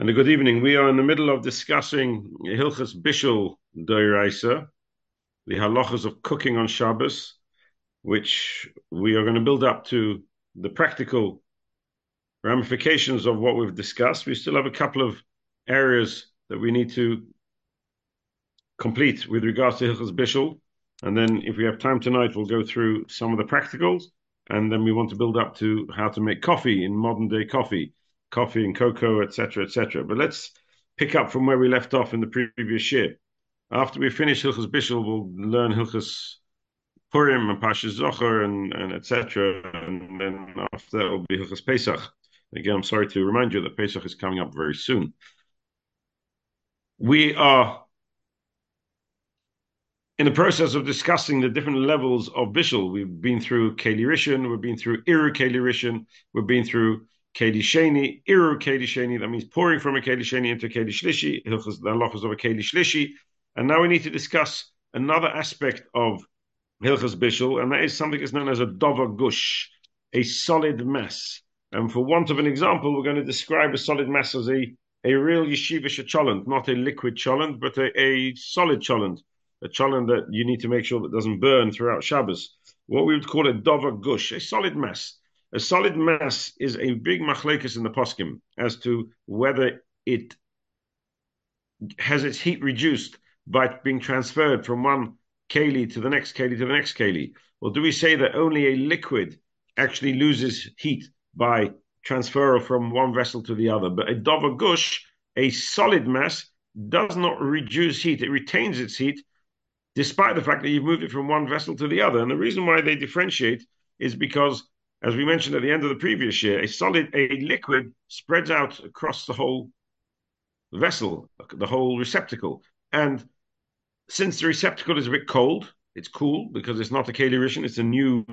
and a good evening. We are in the middle of discussing Hilchas Bishul Doiraisa, the halachas of cooking on Shabbos, which we are going to build up to the practical ramifications of what we've discussed. We still have a couple of areas that we need to complete with regards to Hilchas Bishul, and then if we have time tonight, we'll go through some of the practicals, and then we want to build up to how to make coffee in modern day coffee coffee and cocoa, etc., etc. But let's pick up from where we left off in the previous year. After we finish Hilchas Bishul, we'll learn Hilchas Purim and Pasha Zocher and, and etc. And then after that will be Hilchas Pesach. Again, I'm sorry to remind you that Pesach is coming up very soon. We are in the process of discussing the different levels of Bishul. We've been through Keli Rishon, we've been through Iru Keli Rishon, we've been through Keli Sheni, Iru Keli Sheni, that means pouring from a Keli Sheni into Keli Shlishi, the of a Keli Shlishi. And now we need to discuss another aspect of Hilchas Bishul, and that is something that's known as a Dover Gush, a solid mass. And for want of an example, we're going to describe a solid mass as a, a real yeshivish cholent, not a liquid cholent, but a, a solid cholent, a cholent that you need to make sure that doesn't burn throughout Shabbos. What we would call a Dover Gush, a solid mass. A solid mass is a big machlekes in the poskim as to whether it has its heat reduced by being transferred from one keli to the next keli to the next keli. Or do we say that only a liquid actually loses heat by transfer from one vessel to the other? But a dover gush, a solid mass, does not reduce heat. It retains its heat despite the fact that you've moved it from one vessel to the other. And the reason why they differentiate is because as we mentioned at the end of the previous year, a solid, a liquid spreads out across the whole vessel, the whole receptacle. And since the receptacle is a bit cold, it's cool because it's not a Keli it's a new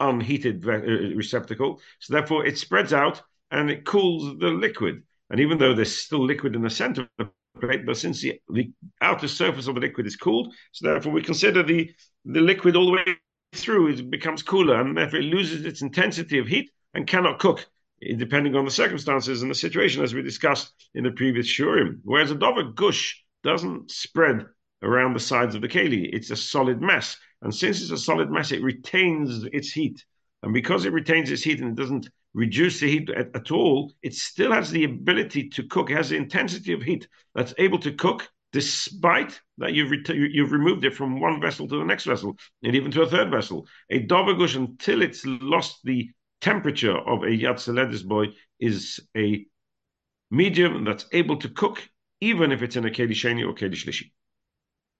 unheated uh, receptacle. So therefore it spreads out and it cools the liquid. And even though there's still liquid in the center of the plate, but since the, the outer surface of the liquid is cooled, so therefore we consider the, the liquid all the way through, it becomes cooler, and therefore it loses its intensity of heat and cannot cook, eh, depending on the circumstances and the situation, as we discussed in the previous shurim. Whereas a dover gush doesn't spread around the sides of the keli; it's a solid mass, and since it's a solid mass, it retains its heat. And because it retains its heat and it doesn't reduce the heat at, at all, it still has the ability to cook. It has the intensity of heat that's able to cook despite that you've, you've removed it from one vessel to the next vessel and even to a third vessel. A dovagush, until it's lost the temperature of a yad soledes bo, is a medium that's able to cook, even if it's in a keli sheni or keli shlishi.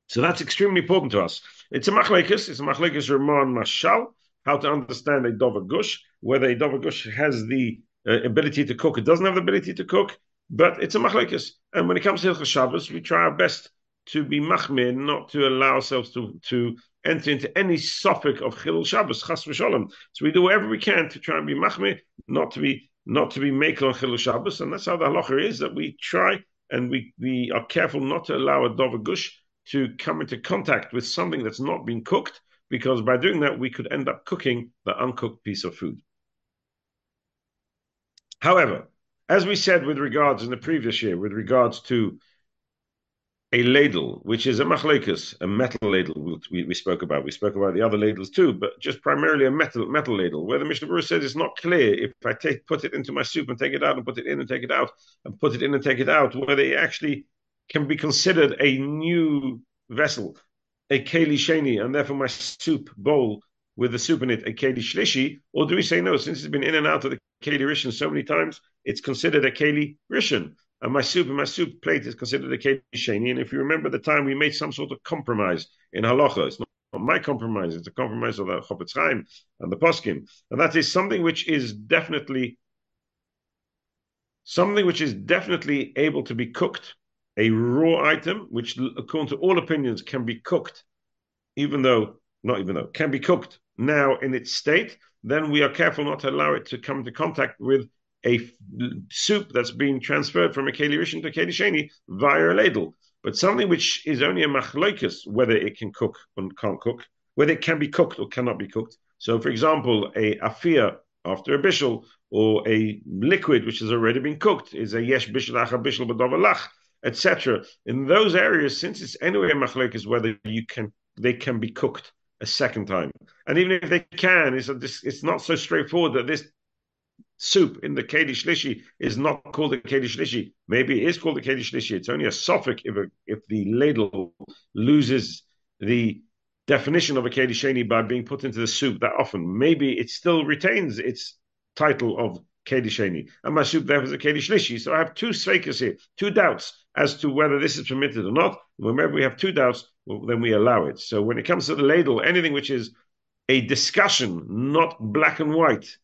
So that's extremely important to us. It's a machlekes, it's a machlekes Ramon Mashal, how to understand a dovagush, whether a dovagush has the uh, ability to cook, it doesn't have the ability to cook, but it's a machlekes. And when it comes to Hilchas Shabbos, we try our best to be machmir, not to allow ourselves to, to enter into any safek of Chilul Shabbos, Chas v'sholem. So we do whatever we can to try and be machmir, not to be not to be makel on Chilul Shabbos, and that's how the halacha is that we try and we, we are careful not to allow a dover gush to come into contact with something that's not been cooked, because by doing that we could end up cooking the uncooked piece of food. However, as we said with regards in the previous year, with regards to a ladle, which is a machlekus, a metal ladle, we, we spoke about. We spoke about the other ladles too, but just primarily a metal metal ladle, where the Mishnah Berurah says it's not clear if I take put it into my soup and take it out and put it in and take it out and put it in and take it out, whether it actually can be considered a new vessel, a keli sheni, and therefore my soup bowl with the soup in it, a keli shlishi, or do we say no, since it's been in and out of the keli rishon so many times, it's considered a keli rishon. And my soup and my soup plate is considered a keli sheni. And if you remember the time we made some sort of compromise in halacha, it's not my compromise, it's a compromise of the Chofetz Chaim and the Poskim. And that is something which is definitely something which is definitely able to be cooked, a raw item, which according to all opinions can be cooked, even though, not even though, can be cooked now in its state, then we are careful not to allow it to come into contact with a soup that's been transferred from a keli rishon to keli sheni via a ladle. But something which is only a machloikus, whether it can cook or can't cook, whether it can be cooked or cannot be cooked. So, for example, a afia after a bishul, or a liquid which has already been cooked is a yesh bishul acha bishul b'davalach, etc. In those areas, since it's anyway a is whether you can they can be cooked a second time, and even if they can, it's a, it's not so straightforward that this soup in the Keli Shlishi is not called a Keli Shlishi. Maybe it is called a Keli Shlishi. It's only a safek if, a, if the ladle loses the definition of a Keli Sheni by being put into the soup that often. Maybe it still retains its title of Keli Sheni. And my soup therefore is a Keli Shlishi. So I have two sveikas here, two doubts as to whether this is permitted or not. Whenever we have two doubts, well, then we allow it. So when it comes to the ladle, anything which is a discussion, not black and white,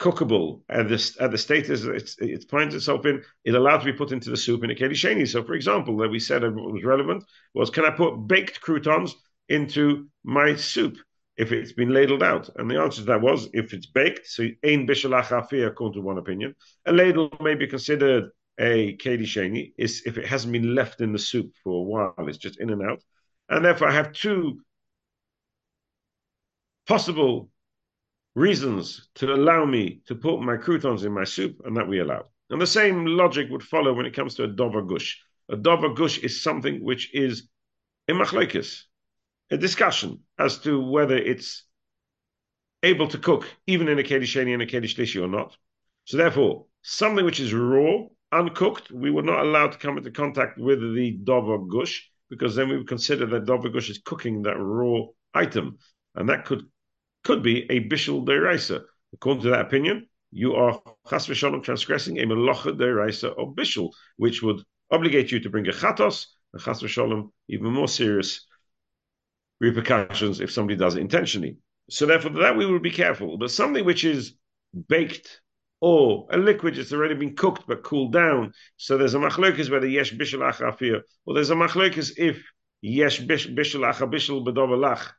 cookable at the, at the status it's, it finds itself in, is allowed to be put into the soup in a keli sheni. So, for example, that we said was relevant was, can I put baked croutons into my soup if it's been ladled out? And the answer to that was, if it's baked, so ein bishalach according to one opinion, a ladle may be considered a keli sheni is if it hasn't been left in the soup for a while, it's just in and out. And therefore, I have two possible reasons to allow me to put my croutons in my soup, and that we allow. And the same logic would follow when it comes to a dover gush. A dover gush is something which is a machlokes, a discussion as to whether it's able to cook even in a Kedish and a kedishlishi or not. So therefore, something which is raw, uncooked, we would not allow to come into contact with the dover gush, because then we would consider that dover gush is cooking that raw item. And that could could be a bishul deraisa. According to that opinion, you are chas v'shalom transgressing a melacha deraisa or bishul, which would obligate you to bring a chatos, and chas v'shalom, even more serious repercussions if somebody does it intentionally. So therefore, that we will be careful. But something which is baked or a liquid that's already been cooked but cooled down. So there's a machlokas whether yesh bishul acha or there's a machlokas if yesh bishul acha bishul bedovalach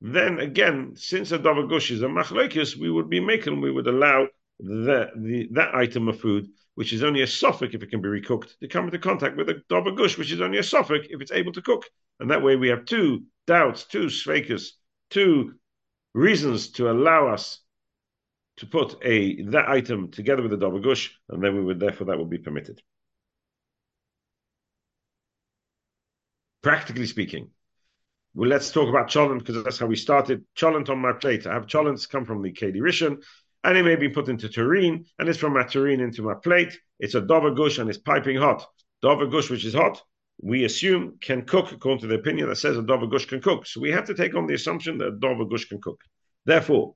then again, since a davar gush is a machlokes, we would be making, we would allow the, the, that item of food, which is only a safek if it can be recooked, to come into contact with a davar gush, which is only a safek if it's able to cook. And that way we have two doubts, two sveikas, two reasons to allow us to put a that item together with the davar gush, and then we would therefore that would be permitted. Practically speaking, well, let's talk about cholent because that's how we started. Cholent on my plate. I have cholents come from the Keli Rishon, and it may be put into tureen, and it's from my tureen into my plate. It's a dover gush and it's piping hot. Dover gush, which is hot, we assume can cook according to the opinion that says a dover gush can cook. So we have to take on the assumption that a gush can cook. Therefore,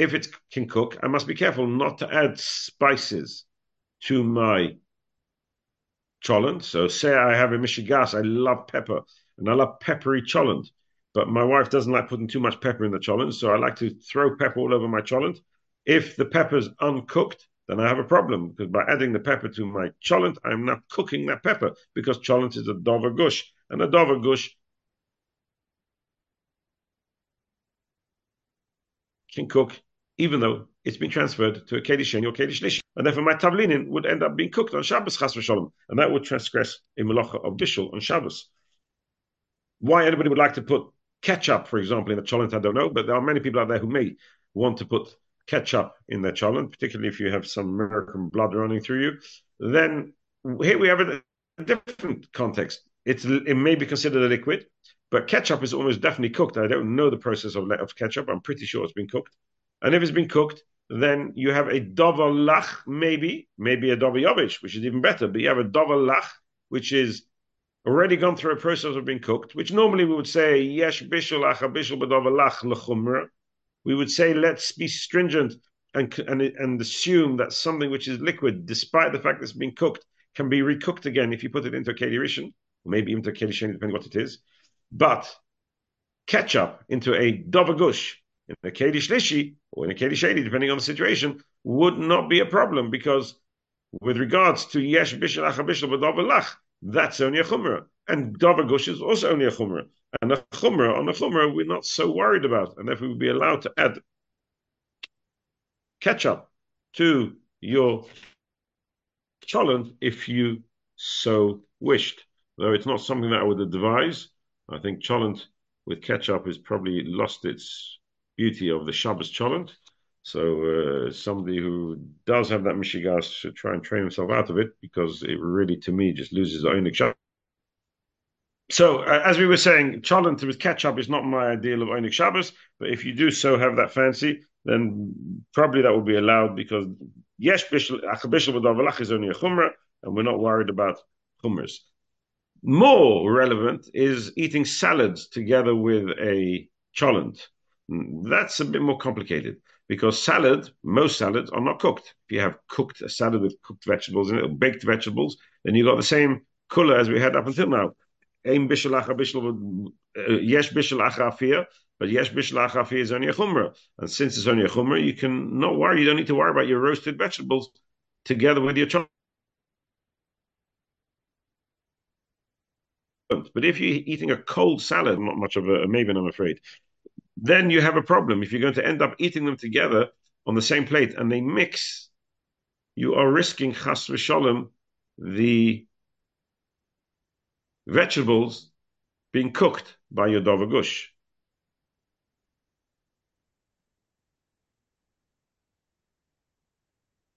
if it can cook, I must be careful not to add spices to my cholent. So say I have a mishigas, I love pepper, and I love peppery cholent. But my wife doesn't like putting too much pepper in the cholent, so I like to throw pepper all over my cholent. If the pepper's uncooked, then I have a problem because by adding the pepper to my cholent, I'm not cooking that pepper because cholent is a dover gush, and a dover gush can cook even though it's been transferred to a Kedish or Kedish Lish. And therefore my Tavlinin would end up being cooked on Shabbos Chas v'sholem, and that would transgress a Malacha of Bishul on Shabbos. Why anybody would like to put ketchup, for example, in a cholent, I don't know, but there are many people out there who may want to put ketchup in their cholent, particularly if you have some American blood running through you. Then here we have a different context. It's it may be considered a liquid, but ketchup is almost definitely cooked. I don't know the process of, of ketchup. I'm pretty sure it's been cooked. And if it's been cooked, then you have a dover lach, maybe, maybe a dover yovich, which is even better. But you have a dover lach, which is already gone through a process of being cooked, which normally we would say, yesh bishul acha bishul lach lechumra. We would say, let's be stringent and, and, and assume that something which is liquid, despite the fact that it's been cooked, can be recooked again if you put it into a keli rishon, or maybe into a keli sheni, depending what it is. But ketchup into a davagush in a keli shlishi or in a keli sheni, depending on the situation, would not be a problem because with regards to yesh bishul acha bishul lach, that's only a chumrah. And davar gush is also only a chumrah. And a chumrah on a chumrah we're not so worried about, and therefore we'd be allowed to add ketchup to your cholent if you so wished. Though it's not something that I would advise. I think cholent with ketchup has probably lost its beauty of the Shabbos cholent. So uh, somebody who does have that mishigas should try and train himself out of it because it really, to me, just loses the oinik Shabbos. So uh, as we were saying, cholent with ketchup is not my ideal of oinik Shabbos, but if you do so have that fancy, then probably that will be allowed because yes, bishul is only a chumrah, and we're not worried about chumras. More relevant is eating salads together with a cholent. That's a bit more complicated because salad, most salads are not cooked. If you have cooked a salad with cooked vegetables in it, or baked vegetables, then you've got the same color as we had up until now. Uh, yesh afir, but yesh afir is only a chumrah. And since it's only a chumrah, you can not worry, you don't need to worry about your roasted vegetables together with your chocolate. But if you're eating a cold salad, not much of a maven, I'm afraid, then you have a problem. If you're going to end up eating them together on the same plate and they mix, you are risking chas v'sholem, the vegetables being cooked by your dovagush.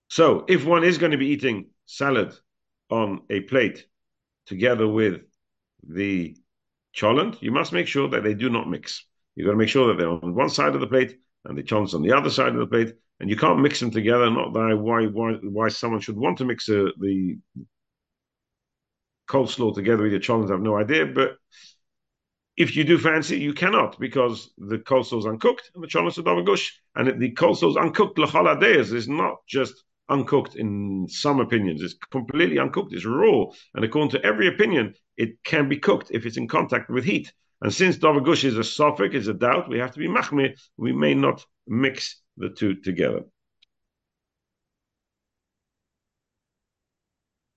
So if one is going to be eating salad on a plate together with the cholent, you must make sure that they do not mix. You've got to make sure that they're on one side of the plate and the cholent's on the other side of the plate, and you can't mix them together. Not that why why why someone should want to mix uh, the coleslaw together with your cholent, I have no idea. But if you do fancy, you cannot because the coleslaw is uncooked and the cholent is davagush, and the coleslaw is uncooked l'chol is not just uncooked in some opinions. It's completely uncooked. It's raw. And according to every opinion, it can be cooked if it's in contact with heat. And since Davagush is a safek, is a doubt, we have to be machmir. We may not mix the two together.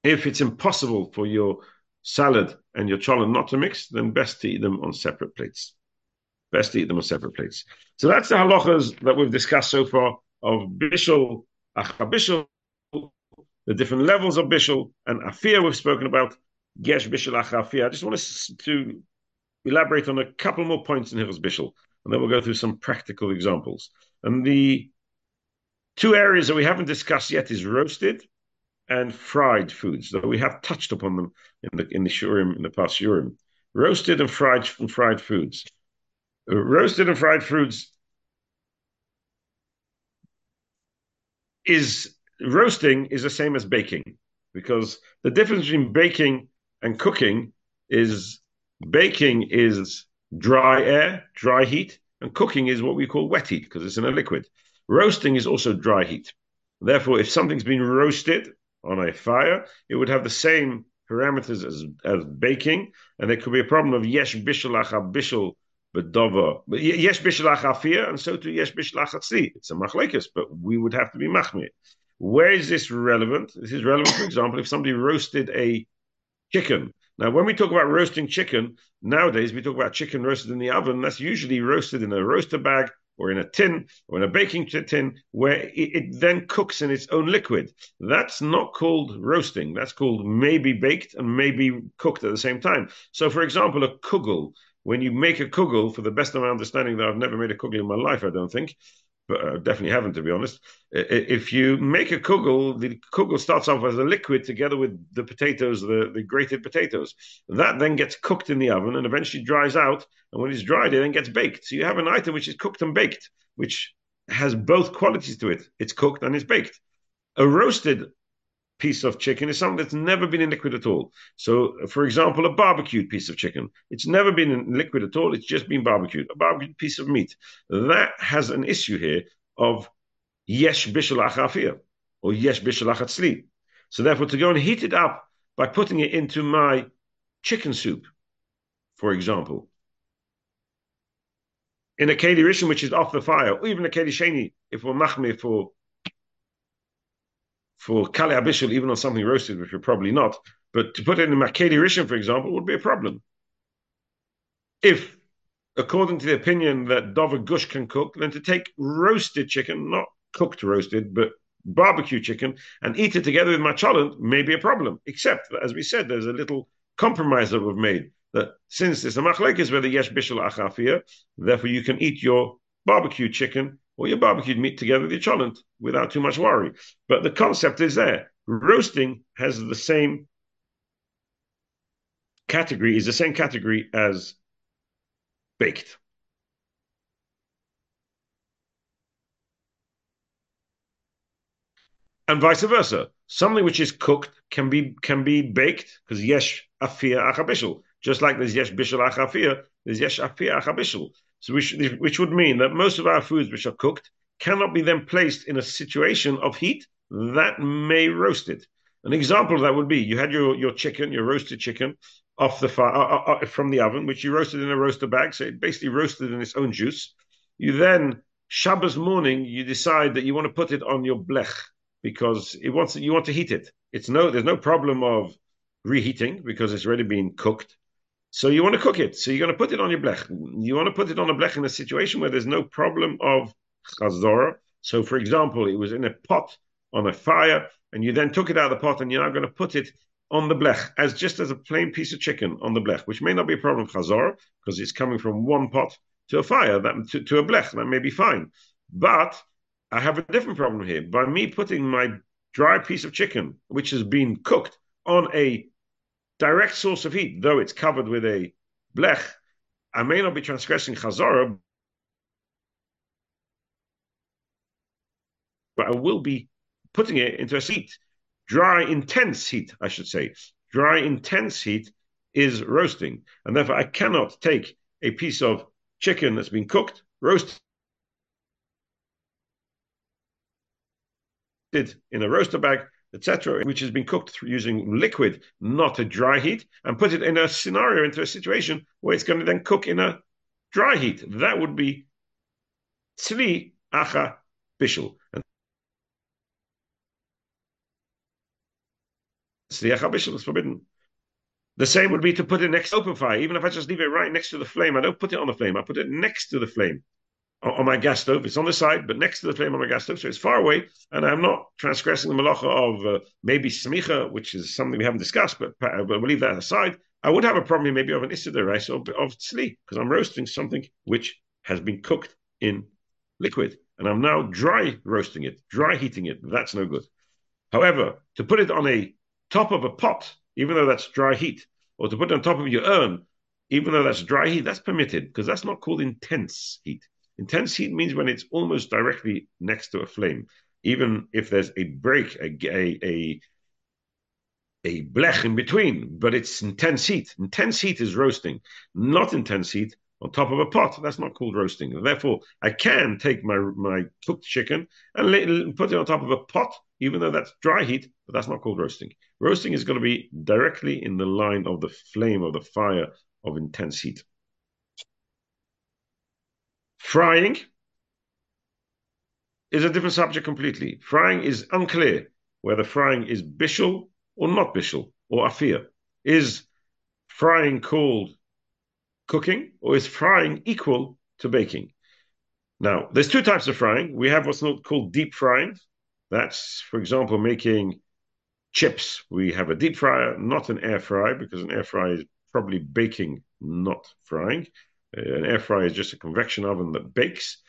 If it's impossible for your salad and your cholent not to mix, then best to eat them on separate plates. Best to eat them on separate plates. So that's the halachas that we've discussed so far of bishul, achabishul, the different levels of bishul, and afir we've spoken about. Gesh bishul achafir. I just want to, to elaborate on a couple more points in Hilchos Bishul, and then we'll go through some practical examples. And the two areas that we haven't discussed yet is roasted and fried foods, though we have touched upon them in the in the shurim in the past shurim. Roasted and fried and fried foods. Roasted and fried foods is roasting is the same as baking because the difference between baking and cooking is baking is dry air, dry heat, and cooking is what we call wet heat because it's in a liquid. Roasting is also dry heat. Therefore, if something's been roasted on a fire, it would have the same parameters as, as baking, and there could be a problem of yesh bishalach bishal bedova, yesh bishalach afir, and so to yesh bishalach tzli. It's a machlekes, but we would have to be machmir. Where is this relevant? This is relevant, for example, if somebody roasted a chicken. Now, when we talk about roasting chicken, nowadays we talk about chicken roasted in the oven. That's usually roasted in a roaster bag or in a tin or in a baking tin where it, it, then cooks in its own liquid. That's not called roasting. That's called maybe baked and maybe cooked at the same time. So, for example, a kugel, when you make a kugel, for the best of my understanding, that I've never made a kugel in my life, I don't think, but I definitely haven't, to be honest. If you make a kugel, the kugel starts off as a liquid together with the potatoes, the, the grated potatoes. That then gets cooked in the oven and eventually dries out. And when it's dried, it then gets baked. So you have an item which is cooked and baked, which has both qualities to it. It's cooked and it's baked. A roasted piece of chicken is something that's never been in liquid at all. So, for example, a barbecued piece of chicken, it's never been in liquid at all. It's just been barbecued, a barbecued piece of meat. That has an issue here of yesh bishul achafir or yesh bishul achatzli. So, therefore, to go and heat it up by putting it into my chicken soup, for example, in a keli rishon which is off the fire, or even a keli sheni, if we're machmir for for Kali Abishul, even on something roasted, which we're probably not, but to put it in Makedi Rishon, for example, would be a problem. If, according to the opinion that Dover Gush can cook, then to take roasted chicken, not cooked roasted, but barbecue chicken, and eat it together with macholent may be a problem. Except, as we said, there's a little compromise that we've made that since it's a machlek is whether yesh bishul achafir, therefore you can eat your barbecue chicken or your barbecued meat together with your cholent without too much worry. But the concept is there. Roasting has the same category, is the same category as baked. And vice versa. Something which is cooked can be can be baked because yesh afia achabishul. Just like there's yesh bishul achafia, there's yesh afia achabishul. So which which would mean that most of our foods which are cooked cannot be then placed in a situation of heat that may roast it. An example of that would be you had your, your chicken, your roasted chicken, off the fire uh, uh, uh, from the oven, which you roasted in a roaster bag, so it basically roasted in its own juice. You then Shabbos morning, you decide that you want to put it on your blech because it wants you want to heat it. It's no there's no problem of reheating because it's already been cooked. So you want to cook it. So you're going to put it on your blech. You want to put it on a blech in a situation where there's no problem of chazorah. So, for example, it was in a pot on a fire, and you then took it out of the pot, and you're now going to put it on the blech as just as a plain piece of chicken on the blech, which may not be a problem chazorah because it's coming from one pot to a fire that to, to a blech that may be fine. But I have a different problem here. By me putting my dry piece of chicken, which has been cooked, on a direct source of heat, though it's covered with a blech, I may not be transgressing chazorah, but I will be putting it into a heat. Dry, intense heat, I should say. Dry, intense heat is roasting. And therefore, I cannot take a piece of chicken that's been cooked, roasted in a roaster bag, etc., which has been cooked using liquid, not a dry heat, and put it in a scenario, into a situation where it's going to then cook in a dry heat. That would be tzli acha bishul. And Sliach HaBishul is forbidden. The same would be to put it next to open fire. Even if I just leave it right next to the flame, I don't put it on the flame. I put it next to the flame on, my gas stove. It's on the side, but next to the flame on my gas stove, so it's far away, and I'm not transgressing the malacha of uh, maybe smicha, which is something we haven't discussed, but, but we'll leave that aside. I would have a problem maybe of an isider rice or of tzli, because I'm roasting something which has been cooked in liquid, and I'm now dry roasting it, dry heating it. That's no good. However, to put it on a top of a pot, even though that's dry heat, or to put it on top of your urn, even though that's dry heat, that's permitted because that's not called intense heat. Intense heat means when it's almost directly next to a flame, even if there's a break, a, a, a, a blech in between, but it's intense heat. Intense heat is roasting, not intense heat on top of a pot. That's not called roasting. Therefore, I can take my my cooked chicken and put it on top of a pot, even though that's dry heat, but that's not called roasting. Roasting is going to be directly in the line of the flame of the fire of intense heat. Frying is a different subject completely. Frying is unclear whether frying is bishul or not bishul or afir. Is frying called cooking, or is frying equal to baking? Now, there's two types of frying. We have what's called deep frying. That's, for example, making chips. We have a deep fryer, not an air fryer, because an air fryer is probably baking, not frying. An air fryer is just a convection oven that bakes.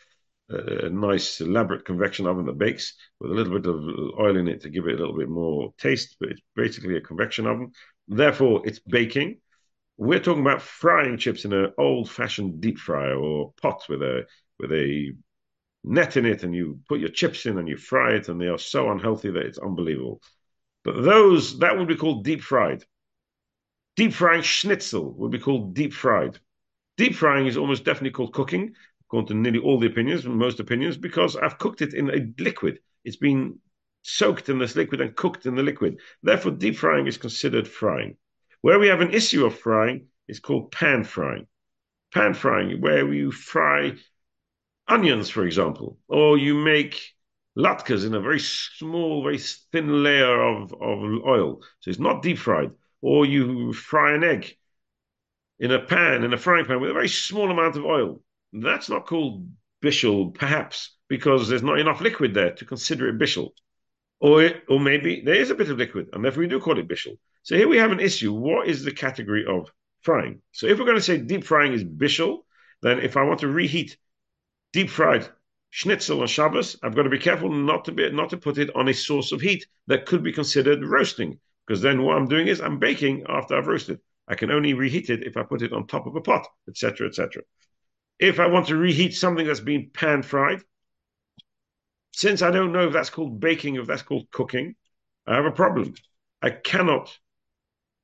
Uh, a nice elaborate convection oven that bakes with a little bit of oil in it to give it a little bit more taste, but it's basically a convection oven. Therefore, it's baking. We're talking about frying chips in an old-fashioned deep fryer or pot with a with a net in it, and you put your chips in and you fry it, and they are so unhealthy that it's unbelievable. But those that would be called deep fried. Deep frying schnitzel would be called deep fried. Deep frying is almost definitely called cooking, according to nearly all the opinions, most opinions, because I've cooked it in a liquid. It's been soaked in this liquid and cooked in the liquid. Therefore, deep frying is considered frying. Where we have an issue of frying is called pan frying. Pan frying, where you fry onions, for example, or you make latkes in a very small, very thin layer of, of oil. So it's not deep fried. Or you fry an egg in a pan, in a frying pan with a very small amount of oil. That's not called bishul, perhaps, because there's not enough liquid there to consider it bishul. Or, or maybe there is a bit of liquid, and therefore we do call it bishul. So here we have an issue. What is the category of frying? So if we're going to say deep frying is bishul, then if I want to reheat deep fried schnitzel on Shabbos, I've got to be careful not to be not to put it on a source of heat that could be considered roasting, because then what I'm doing is I'm baking after I've roasted. I can only reheat it if I put it on top of a pot, etc., etc. If I want to reheat something that's been pan fried, since I don't know if that's called baking, if that's called cooking, I have a problem. I cannot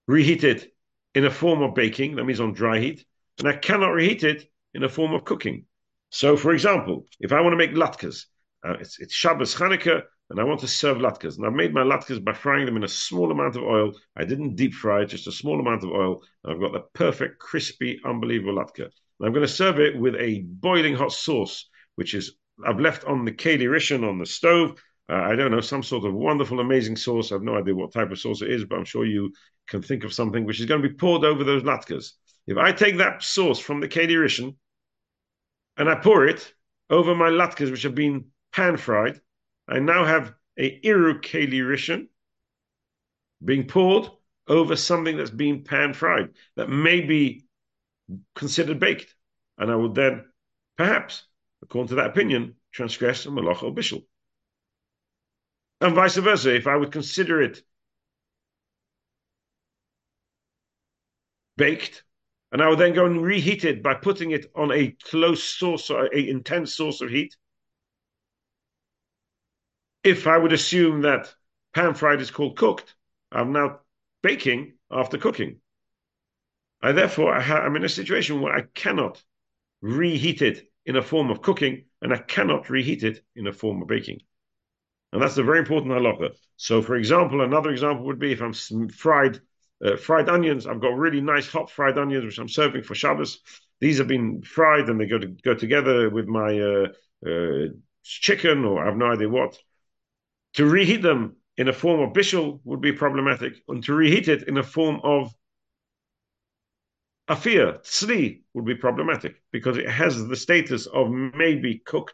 reheat it in a form of baking, that means on dry heat, and I cannot reheat it in a form of cooking. So, for example, if I want to make latkes, uh, it's, it's Shabbos Chanukah, and I want to serve latkes, and I've made my latkes by frying them in a small amount of oil. I didn't deep fry it, just a small amount of oil, and I've got the perfect, crispy, unbelievable latke. And I'm going to serve it with a boiling hot sauce, which is I've left on the Keli Rishon on the stove. Uh, I don't know, some sort of wonderful, amazing sauce. I have no idea what type of sauce it is, but I'm sure you can think of something which is going to be poured over those latkes. If I take that sauce from the Keli Rishon and I pour it over my latkes, which have been pan fried, I now have a Iru Keli Rishon being poured over something that's been pan fried that may be considered baked. And I would then perhaps according to that opinion, transgress a malach or bishul. And vice versa, if I would consider it baked, and I would then go and reheat it by putting it on a close source or a intense source of heat. If I would assume that pan fried is called cooked, I'm now baking after cooking. I therefore I am in a situation where I cannot reheat it in a form of cooking, and I cannot reheat it in a form of baking. And that's a very important halacha. So, for example, another example would be if I'm fried uh, fried onions. I've got really nice hot fried onions, which I'm serving for Shabbos. These have been fried, and they go to go together with my uh, uh, chicken, or I have no idea what. To reheat them in a form of bishul would be problematic, and to reheat it in a form of Afia, tzli, would be problematic because it has the status of maybe cooked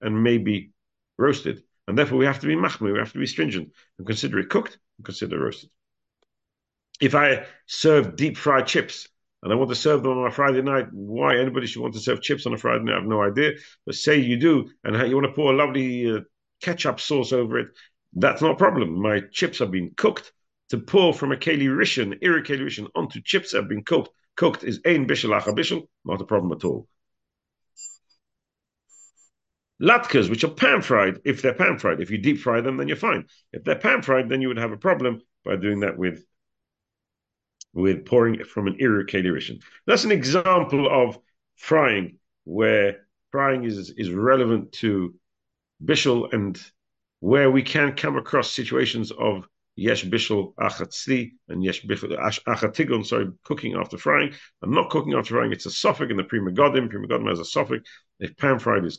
and maybe roasted. And therefore, we have to be machmir, we have to be stringent and consider it cooked and consider roasted. If I serve deep fried chips and I want to serve them on a Friday night, why anybody should want to serve chips on a Friday night, I have no idea. But say you do, and you want to pour a lovely uh, ketchup sauce over it, that's not a problem. My chips have been cooked. To pour from a keli rishon, ira keli rishon, onto chips that have been cooked cooked is ein bishel acha bishel, not a problem at all. Latkes, which are pan fried, if they're pan fried, if you deep fry them, then you're fine. If they're pan fried, then you would have a problem by doing that with with pouring it from an irrigation. That's an example of frying where frying is is relevant to bishul and where we can come across situations of yesh bishul achatzli and yesh bishul achatigun, sorry, cooking after frying. I'm not cooking after frying, it's a safek in the Pri Megadim. Pri Megadim has a safek. If pan fried is